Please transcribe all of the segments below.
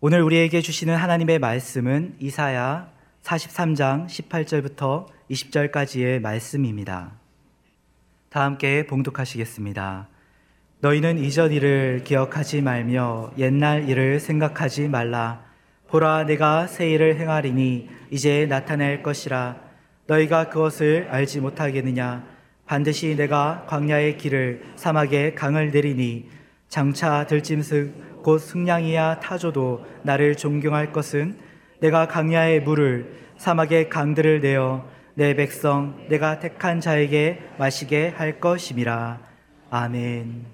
오늘 우리에게 주시는 하나님의 말씀은 이사야 43장 18절부터 20절까지의 말씀입니다. 다 함께 봉독하시겠습니다. 너희는 이전 일을 기억하지 말며 옛날 일을 생각하지 말라. 보라, 내가 새 일을 행하리니 이제 나타낼 것이라. 너희가 그것을 알지 못하겠느냐? 반드시 내가 광야의 길을 사막에 강을 내리니 장차 들짐승 곧 승냥이야 타조도 나를 존경할 것은 내가 강야의 물을 사막의 강들을 내어 내 백성 내가 택한 자에게 마시게 할 것임이라 아멘.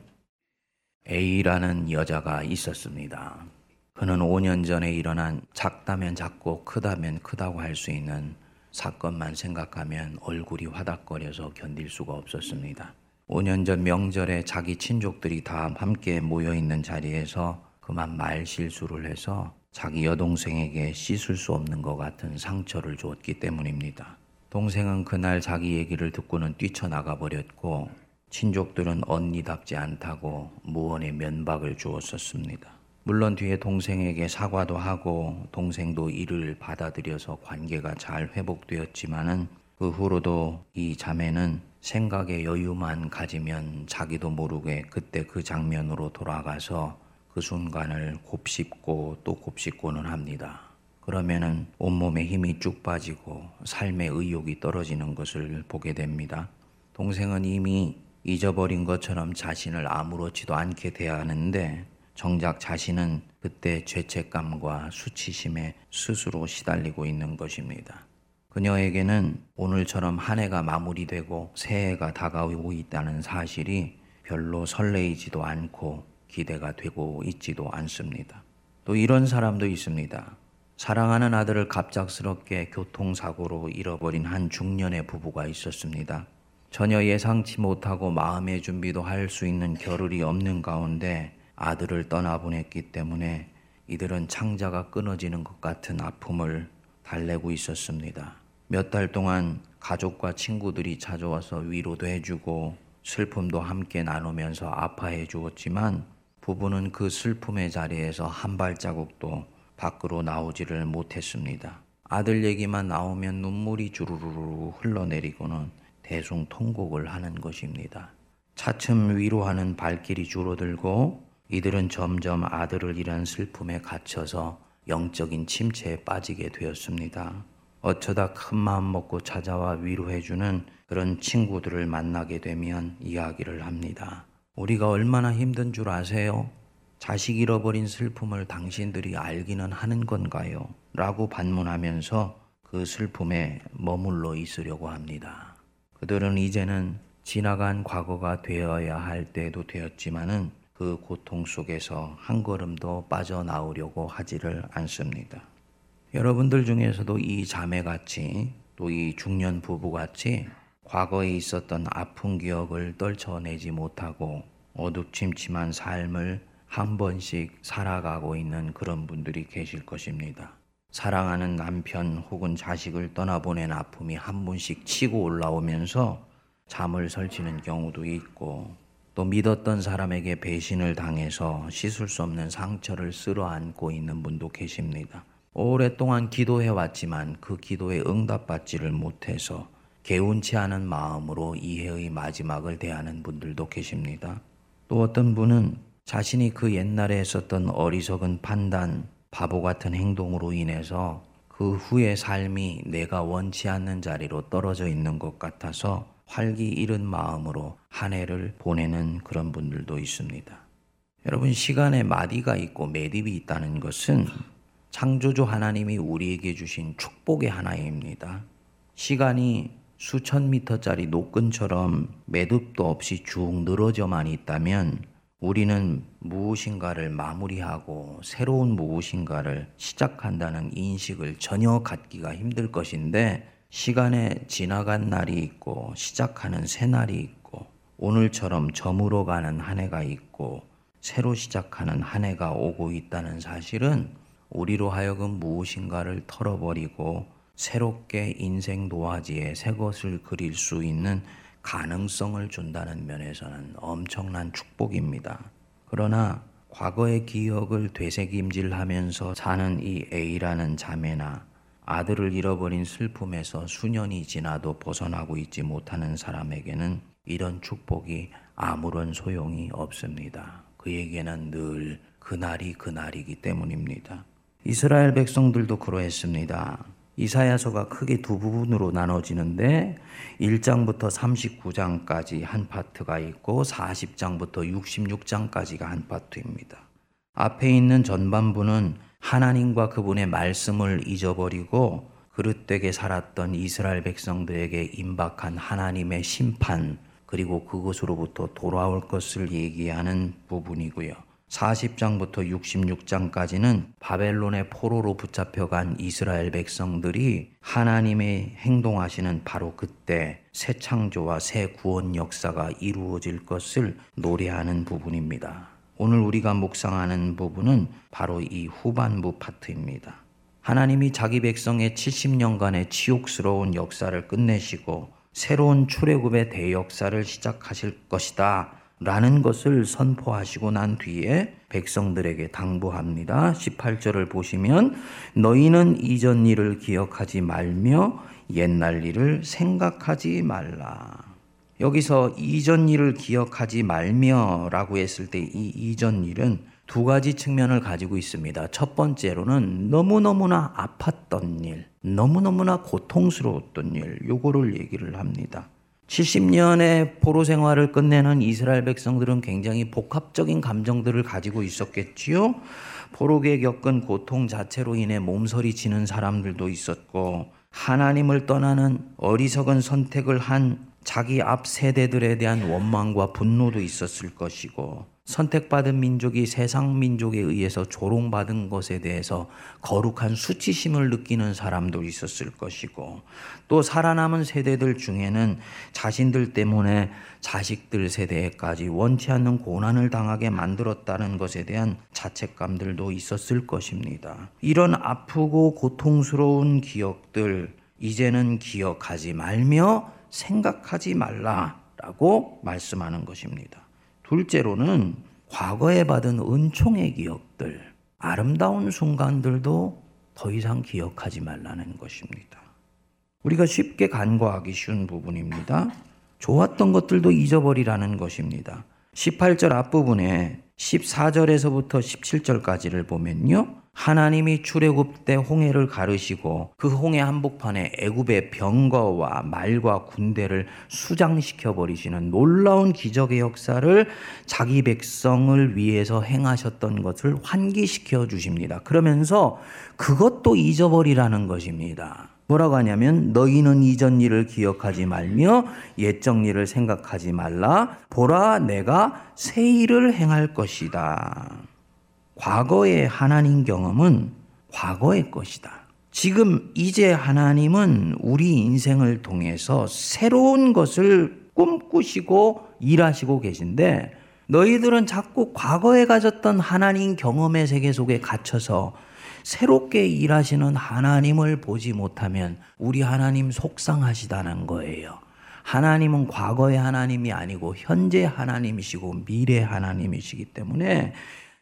A라는 여자가 있었습니다. 그는 5년 전에 일어난 작다면 작고 크다면 크다고 할 수 있는 사건만 생각하면 얼굴이 화닥거려서 견딜 수가 없었습니다. 5년 전 명절에 자기 친족들이 다 함께 모여 있는 자리에서 그만 말 실수를 해서 자기 여동생에게 씻을 수 없는 것 같은 상처를 주었기 때문입니다. 동생은 그날 자기 얘기를 듣고는 뛰쳐나가 버렸고 친족들은 언니답지 않다고 무언의 면박을 주었었습니다. 물론 뒤에 동생에게 사과도 하고 동생도 이를 받아들여서 관계가 잘 회복되었지만은 그 후로도 이 자매는 생각의 여유만 가지면 자기도 모르게 그때 그 장면으로 돌아가서 그 순간을 곱씹고 또 곱씹고는 합니다. 그러면은 온몸에 힘이 쭉 빠지고 삶의 의욕이 떨어지는 것을 보게 됩니다. 동생은 이미 잊어버린 것처럼 자신을 아무렇지도 않게 대하는데 정작 자신은 그때 죄책감과 수치심에 스스로 시달리고 있는 것입니다. 그녀에게는 오늘처럼 한 해가 마무리되고 새해가 다가오고 있다는 사실이 별로 설레이지도 않고 기대가 되고 있지도 않습니다. 또 이런 사람도 있습니다. 사랑하는 아들을 갑작스럽게 교통사고로 잃어버린 한 중년의 부부가 있었습니다. 전혀 예상치 못하고 마음의 준비도 할 수 있는 겨를이 없는 가운데 아들을 떠나보냈기 때문에 이들은 창자가 끊어지는 것 같은 아픔을 달래고 있었습니다. 몇 달 동안 가족과 친구들이 찾아와서 위로도 해주고 슬픔도 함께 나누면서 아파해 주었지만 부부는 그 슬픔의 자리에서 한 발자국도 밖으로 나오지를 못했습니다. 아들 얘기만 나오면 눈물이 주르르 흘러내리고는 대숭통곡을 하는 것입니다. 차츰 위로하는 발길이 줄어들고 이들은 점점 아들을 잃은 슬픔에 갇혀서 영적인 침체에 빠지게 되었습니다. 어쩌다 큰 마음 먹고 찾아와 위로해주는 그런 친구들을 만나게 되면 이야기를 합니다. 우리가 얼마나 힘든 줄 아세요? 자식 잃어버린 슬픔을 당신들이 알기는 하는 건가요? 라고 반문하면서 그 슬픔에 머물러 있으려고 합니다. 그들은 이제는 지나간 과거가 되어야 할 때도 되었지만은 그 고통 속에서 한 걸음도 빠져나오려고 하지를 않습니다. 여러분들 중에서도 이 자매같이 또 이 중년 부부같이 과거에 있었던 아픈 기억을 떨쳐내지 못하고 어둡침침한 삶을 한 번씩 살아가고 있는 그런 분들이 계실 것입니다. 사랑하는 남편 혹은 자식을 떠나보낸 아픔이 한 번씩 치고 올라오면서 잠을 설치는 경우도 있고 또 믿었던 사람에게 배신을 당해서 씻을 수 없는 상처를 쓸어 안고 있는 분도 계십니다. 오랫동안 기도해 왔지만 그 기도에 응답받지를 못해서 개운치 않은 마음으로 이 해의 마지막을 대하는 분들도 계십니다. 또 어떤 분은 자신이 그 옛날에 했었던 어리석은 판단, 바보 같은 행동으로 인해서 그 후의 삶이 내가 원치 않는 자리로 떨어져 있는 것 같아서 활기 잃은 마음으로 한 해를 보내는 그런 분들도 있습니다. 여러분, 시간에 마디가 있고 매듭이 있다는 것은 창조주 하나님이 우리에게 주신 축복의 하나입니다. 시간이 수천 미터짜리 노끈처럼 매듭도 없이 쭉 늘어져만 있다면 우리는 무엇인가를 마무리하고 새로운 무엇인가를 시작한다는 인식을 전혀 갖기가 힘들 것인데 시간에 지나간 날이 있고 시작하는 새 날이 있고 오늘처럼 저물어 가는 한 해가 있고 새로 시작하는 한 해가 오고 있다는 사실은 우리로 하여금 무엇인가를 털어버리고 새롭게 인생 도화지에 새 것을 그릴 수 있는 가능성을 준다는 면에서는 엄청난 축복입니다. 그러나 과거의 기억을 되새김질하면서 사는 이 A라는 자매나 아들을 잃어버린 슬픔에서 수년이 지나도 벗어나고 있지 못하는 사람에게는 이런 축복이 아무런 소용이 없습니다. 그에게는 늘 그날이 그날이기 때문입니다. 이스라엘 백성들도 그러했습니다. 이사야서가 크게 두 부분으로 나눠지는데 1장부터 39장까지 한 파트가 있고 40장부터 66장까지가 한 파트입니다. 앞에 있는 전반부는 하나님과 그분의 말씀을 잊어버리고 그릇되게 살았던 이스라엘 백성들에게 임박한 하나님의 심판 그리고 그것으로부터 돌아올 것을 얘기하는 부분이고요. 40장부터 66장까지는 바벨론의 포로로 붙잡혀간 이스라엘 백성들이 하나님의 행동하시는 바로 그때 새 창조와 새 구원 역사가 이루어질 것을 노래하는 부분입니다. 오늘 우리가 묵상하는 부분은 바로 이 후반부 파트입니다. 하나님이 자기 백성의 70년간의 치욕스러운 역사를 끝내시고 새로운 출애굽의 대역사를 시작하실 것이다. 라는 것을 선포하시고 난 뒤에 백성들에게 당부합니다. 18절을 보시면 너희는 이전 일을 기억하지 말며 옛날 일을 생각하지 말라. 여기서 이전 일을 기억하지 말며라고 했을 때 이 이전 일은 두 가지 측면을 가지고 있습니다. 첫 번째로는 너무너무나 아팠던 일, 너무너무나 고통스러웠던 일, 요거를 얘기를 합니다. 70년의 포로 생활을 끝내는 이스라엘 백성들은 굉장히 복합적인 감정들을 가지고 있었겠지요. 포로에 겪은 고통 자체로 인해 몸서리 치는 사람들도 있었고 하나님을 떠나는 어리석은 선택을 한 자기 앞 세대들에 대한 원망과 분노도 있었을 것이고 선택받은 민족이 세상 민족에 의해서 조롱받은 것에 대해서 거룩한 수치심을 느끼는 사람도 있었을 것이고 또 살아남은 세대들 중에는 자신들 때문에 자식들 세대까지 원치 않는 고난을 당하게 만들었다는 것에 대한 자책감들도 있었을 것입니다. 이런 아프고 고통스러운 기억들 이제는 기억하지 말며 생각하지 말라라고 말씀하는 것입니다. 둘째로는 과거에 받은 은총의 기억들, 아름다운 순간들도 더 이상 기억하지 말라는 것입니다. 우리가 쉽게 간과하기 쉬운 부분입니다. 좋았던 것들도 잊어버리라는 것입니다. 18절 앞부분에 14절에서부터 17절까지를 보면요. 하나님이 출애굽 때 홍해를 가르시고 그 홍해 한복판에 애굽의 병거와 말과 군대를 수장시켜 버리시는 놀라운 기적의 역사를 자기 백성을 위해서 행하셨던 것을 환기시켜 주십니다. 그러면서 그것도 잊어버리라는 것입니다. 뭐라고 하냐면 너희는 이전 일을 기억하지 말며 옛적 일을 생각하지 말라 보라 내가 새 일을 행할 것이다. 과거의 하나님 경험은 과거의 것이다. 지금 이제 하나님은 우리 인생을 통해서 새로운 것을 꿈꾸시고 일하시고 계신데 너희들은 자꾸 과거에 가졌던 하나님 경험의 세계 속에 갇혀서 새롭게 일하시는 하나님을 보지 못하면 우리 하나님 속상하시다는 거예요. 하나님은 과거의 하나님이 아니고 현재 하나님이시고 미래 하나님이시기 때문에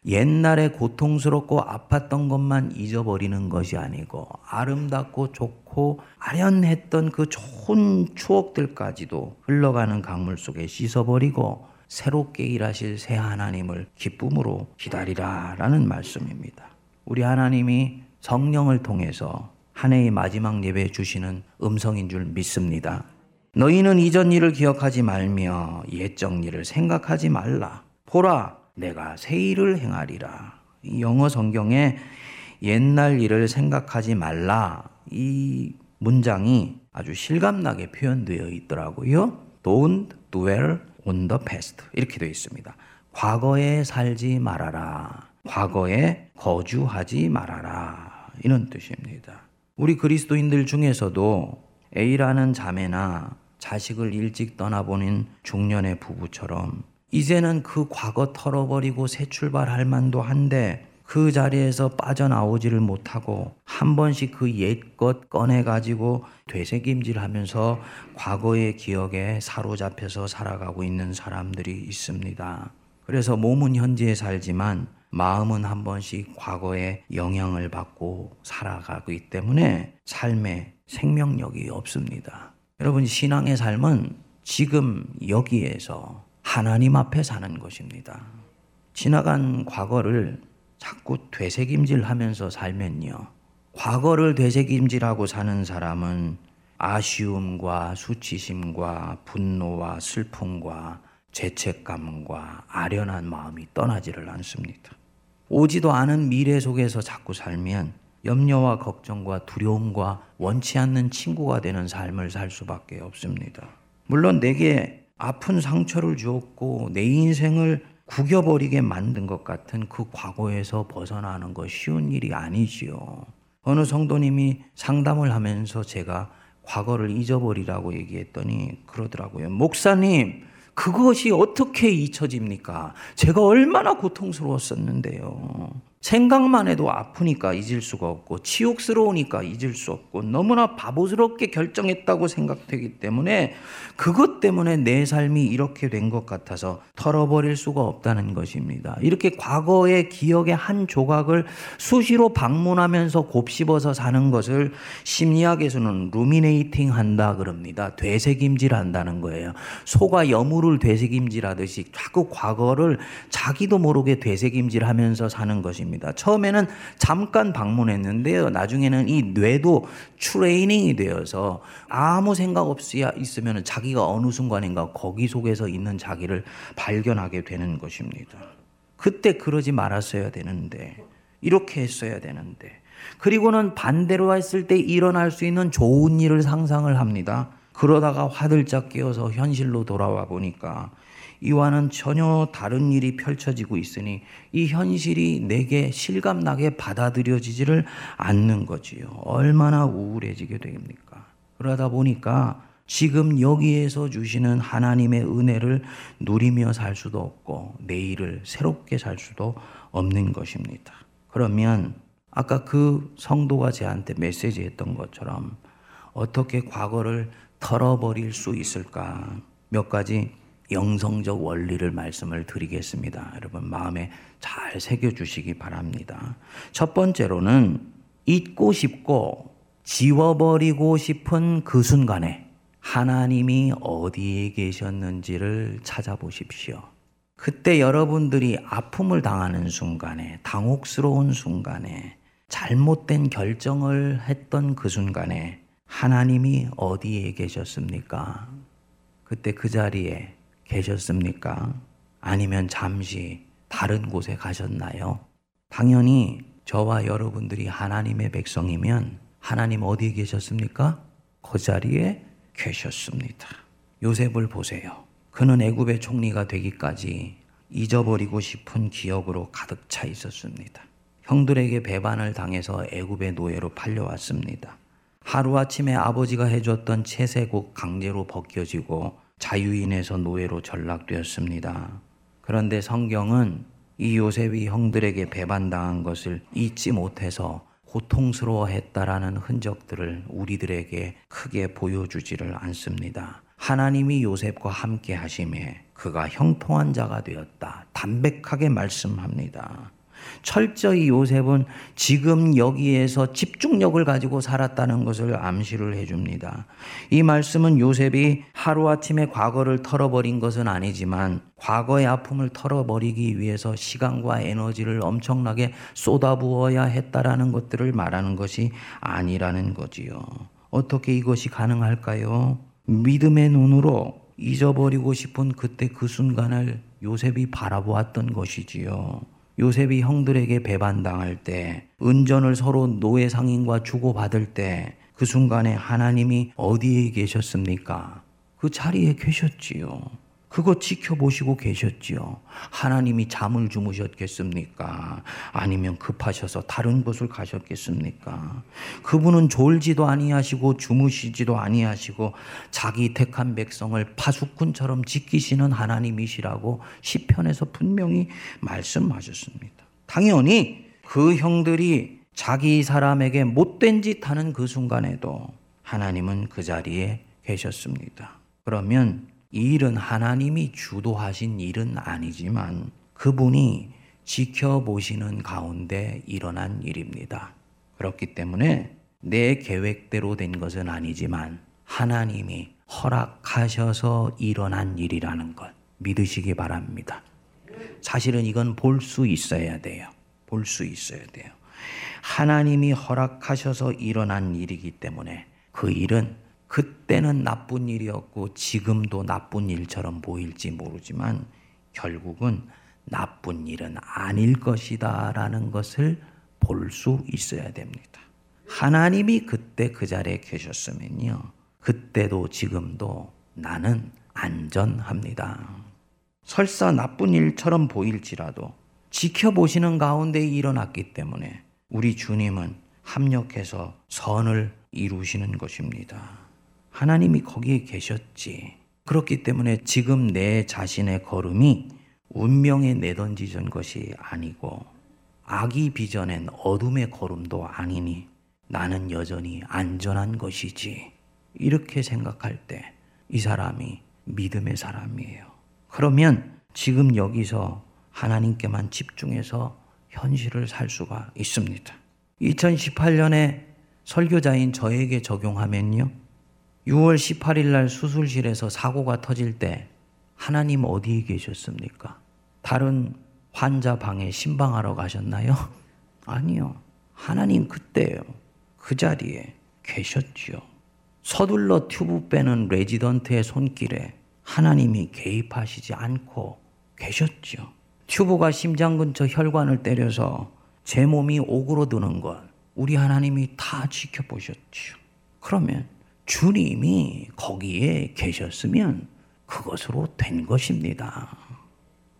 옛날에 고통스럽고 아팠던 것만 잊어버리는 것이 아니고 아름답고 좋고 아련했던 그 좋은 추억들까지도 흘러가는 강물 속에 씻어버리고 새롭게 일하실 새 하나님을 기쁨으로 기다리라 라는 말씀입니다. 우리 하나님이 성령을 통해서 한 해의 마지막 예배 주시는 음성인 줄 믿습니다. 너희는 이전 일을 기억하지 말며 옛적 일을 생각하지 말라. 보라, 내가 새 일을 행하리라. 영어 성경에 옛날 일을 생각하지 말라. 이 문장이 아주 실감나게 표현되어 있더라고요. Don't dwell on the past. 이렇게 되어 있습니다. 과거에 살지 말아라. 과거에 거주하지 말아라. 이런 뜻입니다. 우리 그리스도인들 중에서도 A라는 자매나 자식을 일찍 떠나보낸 중년의 부부처럼 이제는 그 과거 털어버리고 새 출발할 만도 한데 그 자리에서 빠져나오지를 못하고 한 번씩 그 옛것 꺼내가지고 되새김질 하면서 과거의 기억에 사로잡혀서 살아가고 있는 사람들이 있습니다. 그래서 몸은 현재에 살지만 마음은 한 번씩 과거에 영향을 받고 살아가기 때문에 삶에 생명력이 없습니다. 여러분, 신앙의 삶은 지금 여기에서 하나님 앞에 사는 것입니다. 지나간 과거를 자꾸 되새김질 하면서 살면요. 과거를 되새김질하고 사는 사람은 아쉬움과 수치심과 분노와 슬픔과 죄책감과 아련한 마음이 떠나지를 않습니다. 오지도 않은 미래 속에서 자꾸 살면 염려와 걱정과 두려움과 원치 않는 친구가 되는 삶을 살 수밖에 없습니다. 물론 내게 아픈 상처를 주었고 내 인생을 구겨버리게 만든 것 같은 그 과거에서 벗어나는 것 쉬운 일이 아니지요. 어느 성도님이 상담을 하면서 제가 과거를 잊어버리라고 얘기했더니 그러더라고요. 목사님, 그것이 어떻게 잊혀집니까? 제가 얼마나 고통스러웠었는데요. 생각만 해도 아프니까 잊을 수가 없고 치욕스러우니까 잊을 수 없고 너무나 바보스럽게 결정했다고 생각되기 때문에 그것 때문에 내 삶이 이렇게 된 것 같아서 털어버릴 수가 없다는 것입니다. 이렇게 과거의 기억의 한 조각을 수시로 방문하면서 곱씹어서 사는 것을 심리학에서는 루미네이팅 한다 그럽니다. 되새김질 한다는 거예요. 소가 여물을 되새김질 하듯이 자꾸 과거를 자기도 모르게 되새김질 하면서 사는 것입니다. 것입니다. 처음에는 잠깐 방문했는데요. 나중에는 이 뇌도 트레이닝이 되어서 아무 생각 없이 있으면 자기가 어느 순간인가 거기 속에서 있는 자기를 발견하게 되는 것입니다. 그때 그러지 말았어야 되는데, 이렇게 했어야 되는데, 그리고는 반대로 했을 때 일어날 수 있는 좋은 일을 상상을 합니다. 그러다가 화들짝 깨어서 현실로 돌아와 보니까 이와는 전혀 다른 일이 펼쳐지고 있으니 이 현실이 내게 실감나게 받아들여지지를 않는 거지요. 얼마나 우울해지게 됩니까? 그러다 보니까 지금 여기에서 주시는 하나님의 은혜를 누리며 살 수도 없고 내일을 새롭게 살 수도 없는 것입니다. 그러면 아까 그 성도가 저한테 메시지 했던 것처럼 어떻게 과거를 털어버릴 수 있을까? 몇 가지 영성적 원리를 말씀을 드리겠습니다. 여러분 마음에 잘 새겨 주시기 바랍니다. 첫 번째로는 잊고 싶고 지워버리고 싶은 그 순간에 하나님이 어디에 계셨는지를 찾아보십시오. 그때 여러분들이 아픔을 당하는 순간에, 당혹스러운 순간에, 잘못된 결정을 했던 그 순간에 하나님이 어디에 계셨습니까? 그때 그 자리에 계셨습니까? 아니면 잠시 다른 곳에 가셨나요? 당연히 저와 여러분들이 하나님의 백성이면 하나님 어디에 계셨습니까? 그 자리에 계셨습니다. 요셉을 보세요. 그는 애굽의 총리가 되기까지 잊어버리고 싶은 기억으로 가득 차 있었습니다. 형들에게 배반을 당해서 애굽의 노예로 팔려왔습니다. 하루아침에 아버지가 해줬던 채색옷 강제로 벗겨지고 자유인에서 노예로 전락되었습니다. 그런데 성경은 이 요셉이 형들에게 배반당한 것을 잊지 못해서 고통스러워했다라는 흔적들을 우리들에게 크게 보여주지를 않습니다. 하나님이 요셉과 함께 하심에 그가 형통한 자가 되었다. 담백하게 말씀합니다. 철저히 요셉은 지금 여기에서 집중력을 가지고 살았다는 것을 암시를 해줍니다. 이 말씀은 요셉이 하루아침에 과거를 털어버린 것은 아니지만 과거의 아픔을 털어버리기 위해서 시간과 에너지를 엄청나게 쏟아부어야 했다라는 것들을 말하는 것이 아니라는 거지요. 어떻게 이것이 가능할까요? 믿음의 눈으로 잊어버리고 싶은 그때 그 순간을 요셉이 바라보았던 것이지요. 요셉이 형들에게 배반당할 때, 은전을 서로 노예 상인과 주고받을 때, 그 순간에 하나님이 어디에 계셨습니까? 그 자리에 계셨지요. 그거 지켜보시고 계셨지요. 하나님이 잠을 주무셨겠습니까? 아니면 급하셔서 다른 곳을 가셨겠습니까? 그분은 졸지도 아니하시고 주무시지도 아니하시고 자기 택한 백성을 파수꾼처럼 지키시는 하나님이시라고 시편에서 분명히 말씀하셨습니다. 당연히 그 형들이 자기 사람에게 못된 짓 하는 그 순간에도 하나님은 그 자리에 계셨습니다. 그러면 이 일은 하나님이 주도하신 일은 아니지만 그분이 지켜보시는 가운데 일어난 일입니다. 그렇기 때문에 내 계획대로 된 것은 아니지만 하나님이 허락하셔서 일어난 일이라는 것 믿으시기 바랍니다. 사실은 이건 볼 수 있어야 돼요. 볼 수 있어야 돼요. 하나님이 허락하셔서 일어난 일이기 때문에 그 일은 그때는 나쁜 일이었고 지금도 나쁜 일처럼 보일지 모르지만 결국은 나쁜 일은 아닐 것이다 라는 것을 볼 수 있어야 됩니다. 하나님이 그때 그 자리에 계셨으면요. 그때도 지금도 나는 안전합니다. 설사 나쁜 일처럼 보일지라도 지켜보시는 가운데 일어났기 때문에 우리 주님은 합력해서 선을 이루시는 것입니다. 하나님이 거기에 계셨지. 그렇기 때문에 지금 내 자신의 걸음이 운명에 내던지던 것이 아니고 악이 빚어낸 어둠의 걸음도 아니니 나는 여전히 안전한 것이지. 이렇게 생각할 때 이 사람이 믿음의 사람이에요. 그러면 지금 여기서 하나님께만 집중해서 현실을 살 수가 있습니다. 2018년에 설교자인 저에게 적용하면요. 6월 18일 날 수술실에서 사고가 터질 때 하나님 어디에 계셨습니까? 다른 환자 방에 신방하러 가셨나요? 아니요. 하나님 그때요. 그 자리에 계셨지요. 서둘러 튜브 빼는 레지던트의 손길에 하나님이 개입하시지 않고 계셨죠. 튜브가 심장 근처 혈관을 때려서 제 몸이 오그러드는 것 우리 하나님이 다 지켜보셨죠. 그러면 주님이 거기에 계셨으면 그것으로 된 것입니다.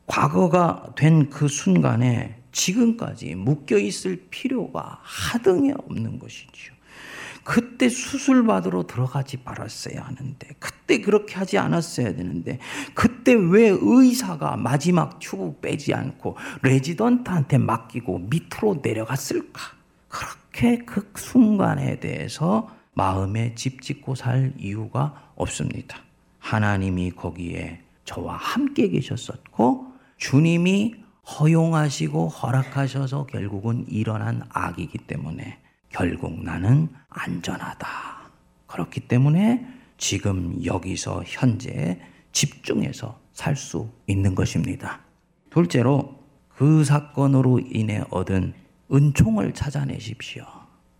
과거가 된 그 순간에 지금까지 묶여 있을 필요가 하등에 없는 것이죠. 그때 수술 받으러 들어가지 말았어야 하는데, 그때 그렇게 하지 않았어야 되는데, 그때 왜 의사가 마지막 튜브 빼지 않고 레지던트한테 맡기고 밑으로 내려갔을까? 그렇게 그 순간에 대해서 마음에 집 짓고 살 이유가 없습니다. 하나님이 거기에 저와 함께 계셨었고, 주님이 허용하시고 허락하셔서 결국은 일어난 악이기 때문에 결국 나는 안전하다. 그렇기 때문에 지금 여기서 현재 집중해서 살 수 있는 것입니다. 둘째로 그 사건으로 인해 얻은 은총을 찾아내십시오.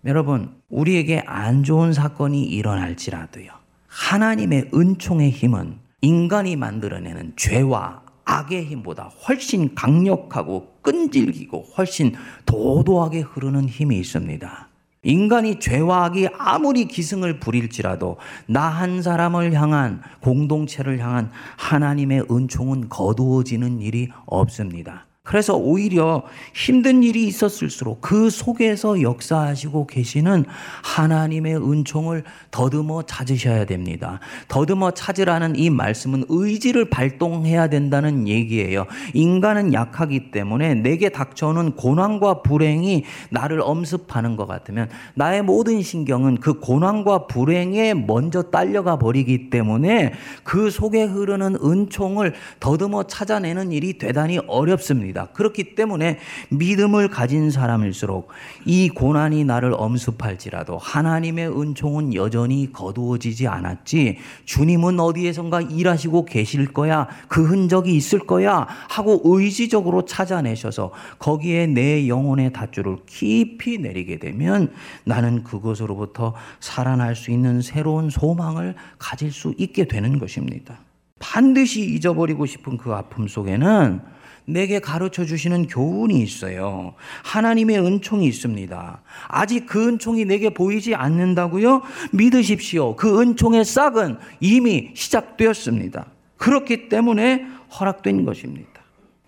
여러분, 우리에게 안 좋은 사건이 일어날지라도요. 하나님의 은총의 힘은 인간이 만들어내는 죄와 악의 힘보다 훨씬 강력하고 끈질기고 훨씬 도도하게 흐르는 힘이 있습니다. 인간이 죄와 악이 아무리 기승을 부릴지라도 나 한 사람을 향한 공동체를 향한 하나님의 은총은 거두어지는 일이 없습니다. 그래서 오히려 힘든 일이 있었을수록 그 속에서 역사하시고 계시는 하나님의 은총을 더듬어 찾으셔야 됩니다. 더듬어 찾으라는 이 말씀은 의지를 발동해야 된다는 얘기예요. 인간은 약하기 때문에 내게 닥쳐오는 고난과 불행이 나를 엄습하는 것 같으면 나의 모든 신경은 그 고난과 불행에 먼저 딸려가 버리기 때문에 그 속에 흐르는 은총을 더듬어 찾아내는 일이 대단히 어렵습니다. 것입니다. 그렇기 때문에 믿음을 가진 사람일수록 이 고난이 나를 엄습할지라도 하나님의 은총은 여전히 거두어지지 않았지 주님은 어디에선가 일하시고 계실 거야 그 흔적이 있을 거야 하고 의지적으로 찾아내셔서 거기에 내 영혼의 닷줄을 깊이 내리게 되면 나는 그것으로부터 살아날 수 있는 새로운 소망을 가질 수 있게 되는 것입니다. 반드시 잊어버리고 싶은 그 아픔 속에는 내게 가르쳐 주시는 교훈이 있어요. 하나님의 은총이 있습니다. 아직 그 은총이 내게 보이지 않는다고요? 믿으십시오. 그 은총의 싹은 이미 시작되었습니다. 그렇기 때문에 허락된 것입니다.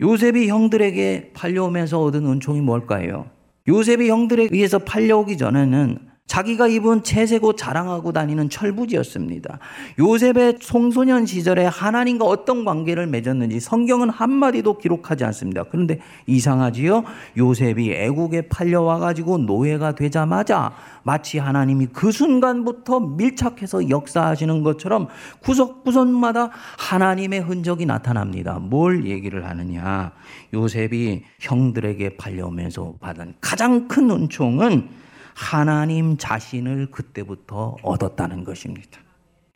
요셉이 형들에게 팔려오면서 얻은 은총이 뭘까요? 요셉이 형들에 의해서 팔려오기 전에는 자기가 입은 채색옷 자랑하고 다니는 철부지였습니다. 요셉의 송소년 시절에 하나님과 어떤 관계를 맺었는지 성경은 한마디도 기록하지 않습니다. 그런데 이상하지요? 요셉이 애국에 팔려와 가지고 노예가 되자마자 마치 하나님이 그 순간부터 밀착해서 역사하시는 것처럼 구석구석마다 하나님의 흔적이 나타납니다. 뭘 얘기를 하느냐? 요셉이 형들에게 팔려오면서 받은 가장 큰 은총은 하나님 자신을 그때부터 얻었다는 것입니다.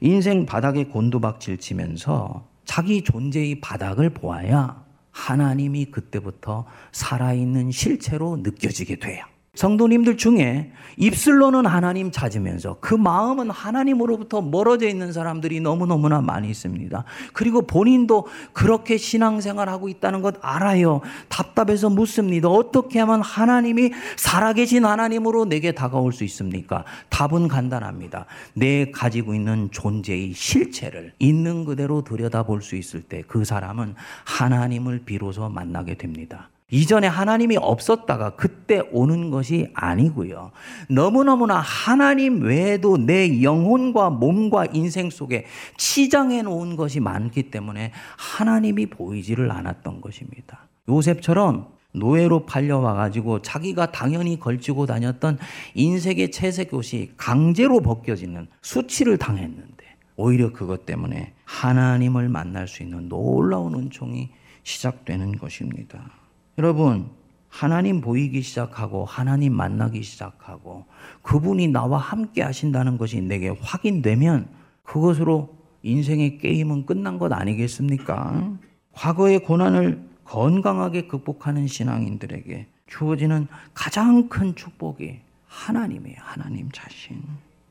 인생 바닥에 곤두박질 치면서 자기 존재의 바닥을 보아야 하나님이 그때부터 살아있는 실체로 느껴지게 돼요. 성도님들 중에 입술로는 하나님 찾으면서 그 마음은 하나님으로부터 멀어져 있는 사람들이 너무너무나 많이 있습니다. 그리고 본인도 그렇게 신앙생활하고 있다는 것 알아요. 답답해서 묻습니다. 어떻게 하면 하나님이 살아계신 하나님으로 내게 다가올 수 있습니까? 답은 간단합니다. 내 가지고 있는 존재의 실체를 있는 그대로 들여다볼 수 있을 때 그 사람은 하나님을 비로소 만나게 됩니다. 이전에 하나님이 없었다가 그때 오는 것이 아니고요. 너무너무나 하나님 외에도 내 영혼과 몸과 인생 속에 치장해 놓은 것이 많기 때문에 하나님이 보이지를 않았던 것입니다. 요셉처럼 노예로 팔려와 가지고 자기가 당연히 걸치고 다녔던 인생의 채색 옷이 강제로 벗겨지는 수치를 당했는데 오히려 그것 때문에 하나님을 만날 수 있는 놀라운 은총이 시작되는 것입니다. 여러분, 하나님 보이기 시작하고 하나님 만나기 시작하고 그분이 나와 함께 하신다는 것이 내게 확인되면 그것으로 인생의 게임은 끝난 것 아니겠습니까? 과거의 고난을 건강하게 극복하는 신앙인들에게 주어지는 가장 큰 축복이 하나님이에요. 하나님 자신.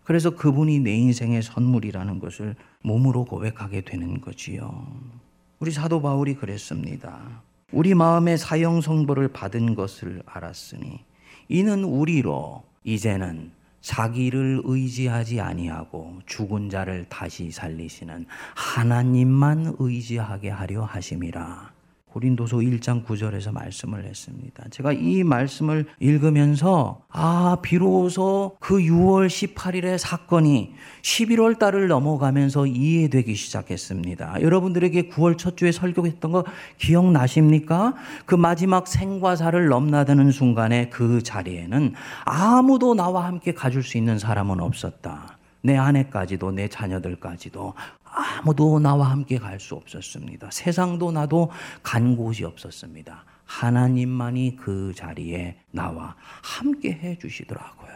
그래서 그분이 내 인생의 선물이라는 것을 몸으로 고백하게 되는 거지요. 우리 사도 바울이 그랬습니다. 우리 마음의 사형 선고를 받은 것을 알았으니 이는 우리로 이제는 자기를 의지하지 아니하고 죽은 자를 다시 살리시는 하나님만 의지하게 하려 하심이라. 고린도서 1장 9절에서 말씀을 했습니다. 제가 이 말씀을 읽으면서 아 비로소 그 6월 18일의 사건이 11월 달을 넘어가면서 이해되기 시작했습니다. 여러분들에게 9월 첫 주에 설교했던 거 기억나십니까? 그 마지막 생과 사를 넘나드는 순간에 그 자리에는 아무도 나와 함께 가줄 수 있는 사람은 없었다. 내 아내까지도 내 자녀들까지도 아무도 나와 함께 갈 수 없었습니다. 세상도 나도 간 곳이 없었습니다. 하나님만이 그 자리에 나와 함께 해 주시더라고요.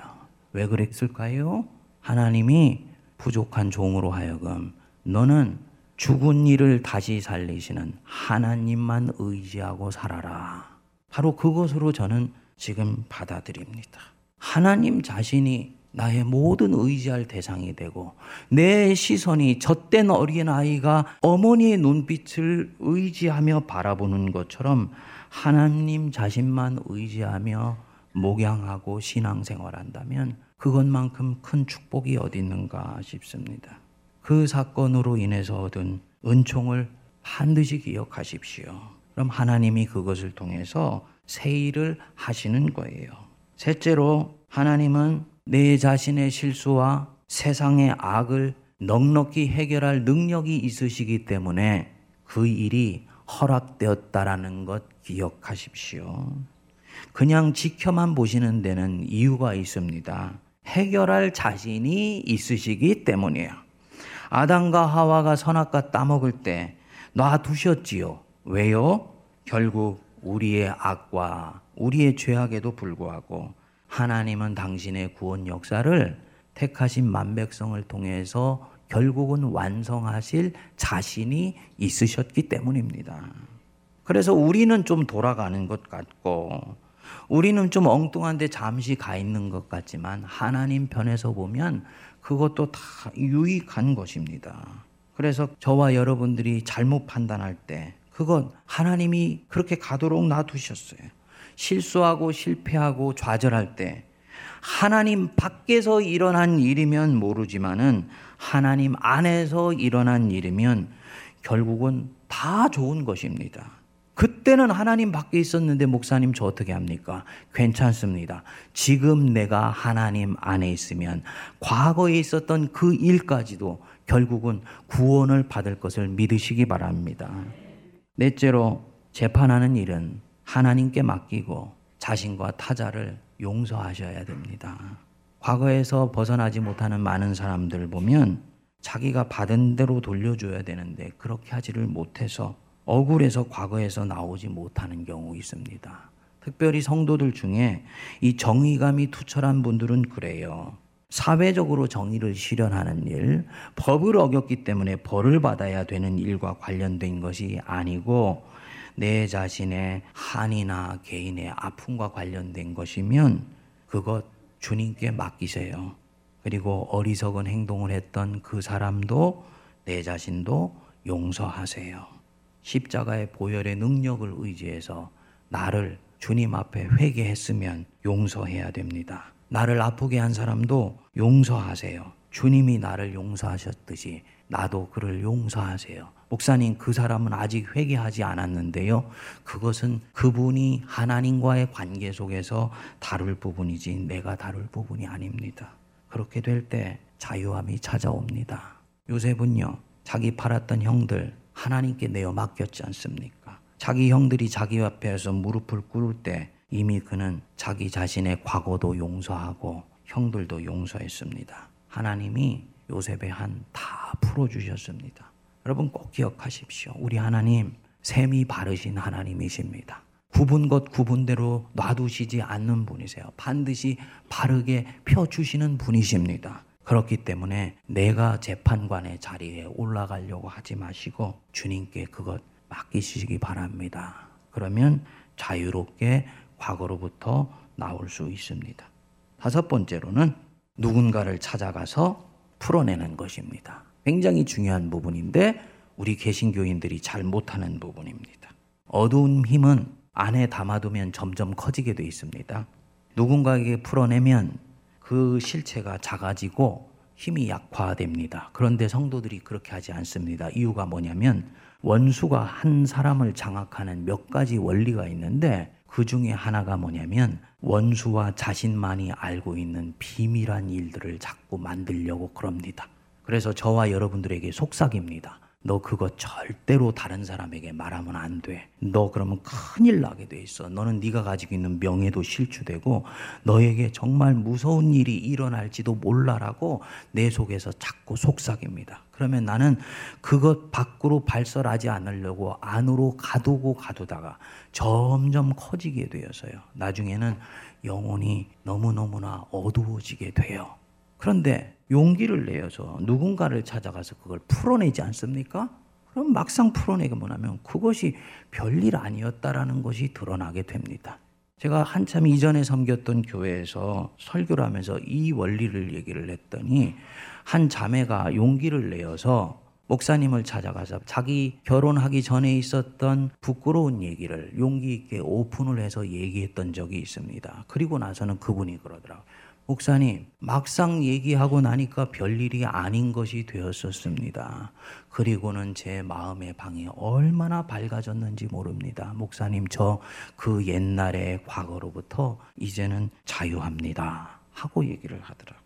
왜 그랬을까요? 하나님이 부족한 종으로 하여금 너는 죽은 이를 다시 살리시는 하나님만 의지하고 살아라. 바로 그것으로 저는 지금 받아들입니다. 하나님 자신이 나의 모든 의지할 대상이 되고 내 시선이 젖된 어린아이가 어머니의 눈빛을 의지하며 바라보는 것처럼 하나님 자신만 의지하며 목양하고 신앙생활한다면 그것만큼 큰 축복이 어디 있는가 싶습니다. 그 사건으로 인해서 얻은 은총을 반드시 기억하십시오. 그럼 하나님이 그것을 통해서 새 일을 하시는 거예요. 셋째로 하나님은 내 자신의 실수와 세상의 악을 넉넉히 해결할 능력이 있으시기 때문에 그 일이 허락되었다라는 것 기억하십시오. 그냥 지켜만 보시는 데는 이유가 있습니다. 해결할 자신이 있으시기 때문이에요. 아담과 하와가 선악과 따먹을 때 놔두셨지요. 왜요? 결국 우리의 악과 우리의 죄악에도 불구하고 하나님은 당신의 구원 역사를 택하신 만백성을 통해서 결국은 완성하실 자신이 있으셨기 때문입니다. 그래서 우리는 좀 돌아가는 것 같고, 우리는 좀 엉뚱한데 잠시 가 있는 것 같지만, 하나님 편에서 보면 그것도 다 유익한 것입니다. 그래서 저와 여러분들이 잘못 판단할 때, 그건 하나님이 그렇게 가도록 놔두셨어요. 실수하고 실패하고 좌절할 때 하나님 밖에서 일어난 일이면 모르지만은 하나님 안에서 일어난 일이면 결국은 다 좋은 것입니다. 그때는 하나님 밖에 있었는데 목사님 저 어떻게 합니까? 괜찮습니다. 지금 내가 하나님 안에 있으면 과거에 있었던 그 일까지도 결국은 구원을 받을 것을 믿으시기 바랍니다. 넷째로 재판하는 일은 하나님께 맡기고 자신과 타자를 용서하셔야 됩니다. 과거에서 벗어나지 못하는 많은 사람들 보면 자기가 받은 대로 돌려줘야 되는데 그렇게 하지를 못해서 억울해서 과거에서 나오지 못하는 경우 있습니다. 특별히 성도들 중에 이 정의감이 투철한 분들은 그래요. 사회적으로 정의를 실현하는 일, 법을 어겼기 때문에 벌을 받아야 되는 일과 관련된 것이 아니고 내 자신의 한이나 개인의 아픔과 관련된 것이면 그것 주님께 맡기세요. 그리고 어리석은 행동을 했던 그 사람도 내 자신도 용서하세요. 십자가의 보혈의 능력을 의지해서 나를 주님 앞에 회개했으면 용서해야 됩니다. 나를 아프게 한 사람도 용서하세요. 주님이 나를 용서하셨듯이 나도 그를 용서하세요. 목사님, 그 사람은 아직 회개하지 않았는데요. 그것은 그분이 하나님과의 관계 속에서 다룰 부분이지 내가 다룰 부분이 아닙니다. 그렇게 될 때 자유함이 찾아옵니다. 요셉은요, 자기 팔았던 형들 하나님께 내어 맡겼지 않습니까? 자기 형들이 자기 앞에서 무릎을 꿇을 때 이미 그는 자기 자신의 과거도 용서하고 형들도 용서했습니다. 하나님이 요셉의 한 다 풀어주셨습니다. 여러분 꼭 기억하십시오. 우리 하나님 셈이 바르신 하나님이십니다. 구분 것 구분대로 놔두시지 않는 분이세요. 반드시 바르게 펴주시는 분이십니다. 그렇기 때문에 내가 재판관의 자리에 올라가려고 하지 마시고 주님께 그것 맡기시기 바랍니다. 그러면 자유롭게 과거로부터 나올 수 있습니다. 다섯 번째로는 누군가를 찾아가서 풀어내는 것입니다. 굉장히 중요한 부분인데 우리 개신교인들이 잘 못하는 부분입니다. 어두운 힘은 안에 담아두면 점점 커지게 돼 있습니다. 누군가에게 풀어내면 그 실체가 작아지고 힘이 약화됩니다. 그런데 성도들이 그렇게 하지 않습니다. 이유가 뭐냐면 원수가 한 사람을 장악하는 몇 가지 원리가 있는데 그 중에 하나가 뭐냐면 원수와 자신만이 알고 있는 비밀한 일들을 자꾸 만들려고 그럽니다. 그래서 저와 여러분들에게 속삭입니다. 너 그거 절대로 다른 사람에게 말하면 안 돼. 너 그러면 큰일 나게 돼 있어. 너는 네가 가지고 있는 명예도 실추되고 너에게 정말 무서운 일이 일어날지도 몰라라고 내 속에서 자꾸 속삭입니다. 그러면 나는 그것 밖으로 발설하지 않으려고 안으로 가두고 가두다가 점점 커지게 되어서요. 나중에는 영혼이 너무너무나 어두워지게 돼요. 그런데 용기를 내어서 누군가를 찾아가서 그걸 풀어내지 않습니까? 그럼 막상 풀어내게 뭐냐면 그것이 별일 아니었다라는 것이 드러나게 됩니다. 제가 한참 이전에 섬겼던 교회에서 설교를 하면서 이 원리를 얘기를 했더니 한 자매가 용기를 내어서 목사님을 찾아가서 자기 결혼하기 전에 있었던 부끄러운 얘기를 용기 있게 오픈을 해서 얘기했던 적이 있습니다. 그리고 나서는 그분이 그러더라고요. 목사님, 막상 얘기하고 나니까 별일이 아닌 것이 되었었습니다. 그리고는 제 마음의 방이 얼마나 밝아졌는지 모릅니다. 목사님, 저 그 옛날의 과거로부터 이제는 자유합니다. 하고 얘기를 하더라고요.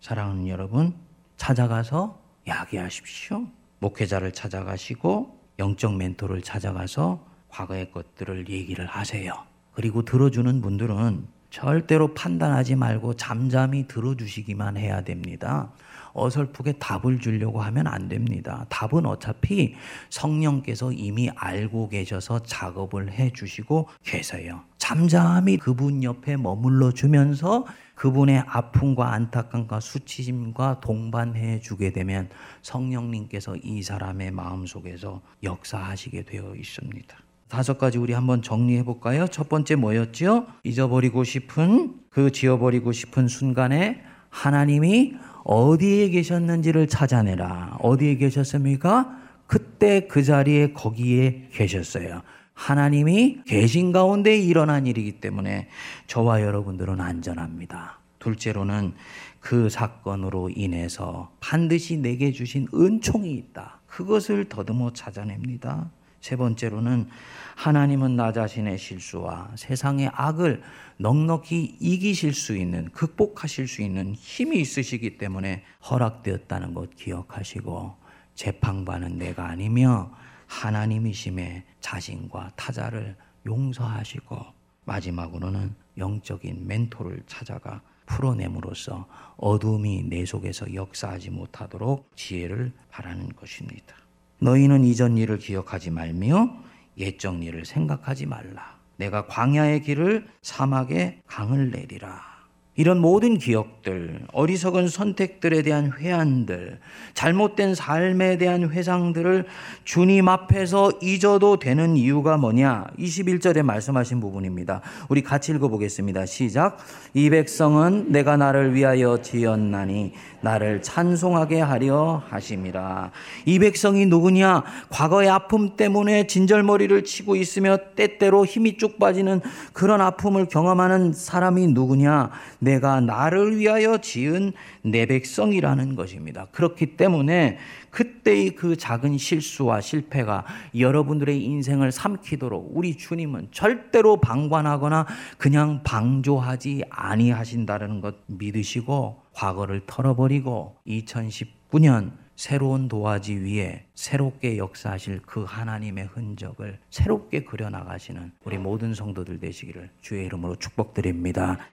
사랑하는 여러분, 찾아가서 이야기하십시오. 목회자를 찾아가시고 영적 멘토를 찾아가서 과거의 것들을 얘기를 하세요. 그리고 들어주는 분들은 절대로 판단하지 말고 잠잠히 들어주시기만 해야 됩니다. 어설프게 답을 주려고 하면 안 됩니다. 답은 어차피 성령께서 이미 알고 계셔서 작업을 해 주시고 계세요. 잠잠히 그분 옆에 머물러 주면서 그분의 아픔과 안타까움과 수치심과 동반해 주게 되면 성령님께서 이 사람의 마음 속에서 역사하시게 되어 있습니다. 다섯 가지 우리 한번 정리해 볼까요? 첫 번째 뭐였죠? 잊어버리고 싶은 그 지워버리고 싶은 순간에 하나님이 어디에 계셨는지를 찾아내라. 어디에 계셨습니까? 그때 그 자리에 거기에 계셨어요. 하나님이 계신 가운데 일어난 일이기 때문에 저와 여러분들은 안전합니다. 둘째로는 그 사건으로 인해서 반드시 내게 주신 은총이 있다. 그것을 더듬어 찾아냅니다. 세 번째로는 하나님은 나 자신의 실수와 세상의 악을 넉넉히 이기실 수 있는, 극복하실 수 있는 힘이 있으시기 때문에 허락되었다는 것 기억하시고 재판관은 내가 아니며 하나님이심에 자신과 타자를 용서하시고 마지막으로는 영적인 멘토를 찾아가 풀어냄으로써 어둠이 내 속에서 역사하지 못하도록 지혜를 바라는 것입니다. 너희는 이전 일을 기억하지 말며 옛적 일을 생각하지 말라. 내가 광야의 길을 사막에 강을 내리라. 이런 모든 기억들, 어리석은 선택들에 대한 회한들, 잘못된 삶에 대한 회상들을 주님 앞에서 잊어도 되는 이유가 뭐냐? 21절에 말씀하신 부분입니다. 우리 같이 읽어보겠습니다. 시작. 이 백성은 내가 나를 위하여 지었나니 나를 찬송하게 하려 하심이라. 이 백성이 누구냐? 과거의 아픔 때문에 진절머리를 치고 있으며 때때로 힘이 쭉 빠지는 그런 아픔을 경험하는 사람이 누구냐? 내가 나를 위하여 지은 내 백성이라는 것입니다. 그렇기 때문에 그때의 그 작은 실수와 실패가 여러분들의 인생을 삼키도록 우리 주님은 절대로 방관하거나 그냥 방조하지 아니하신다는 것 믿으시고 과거를 털어버리고 2019년 새로운 도화지 위에 새롭게 역사하실 그 하나님의 흔적을 새롭게 그려나가시는 우리 모든 성도들 되시기를 주의 이름으로 축복드립니다.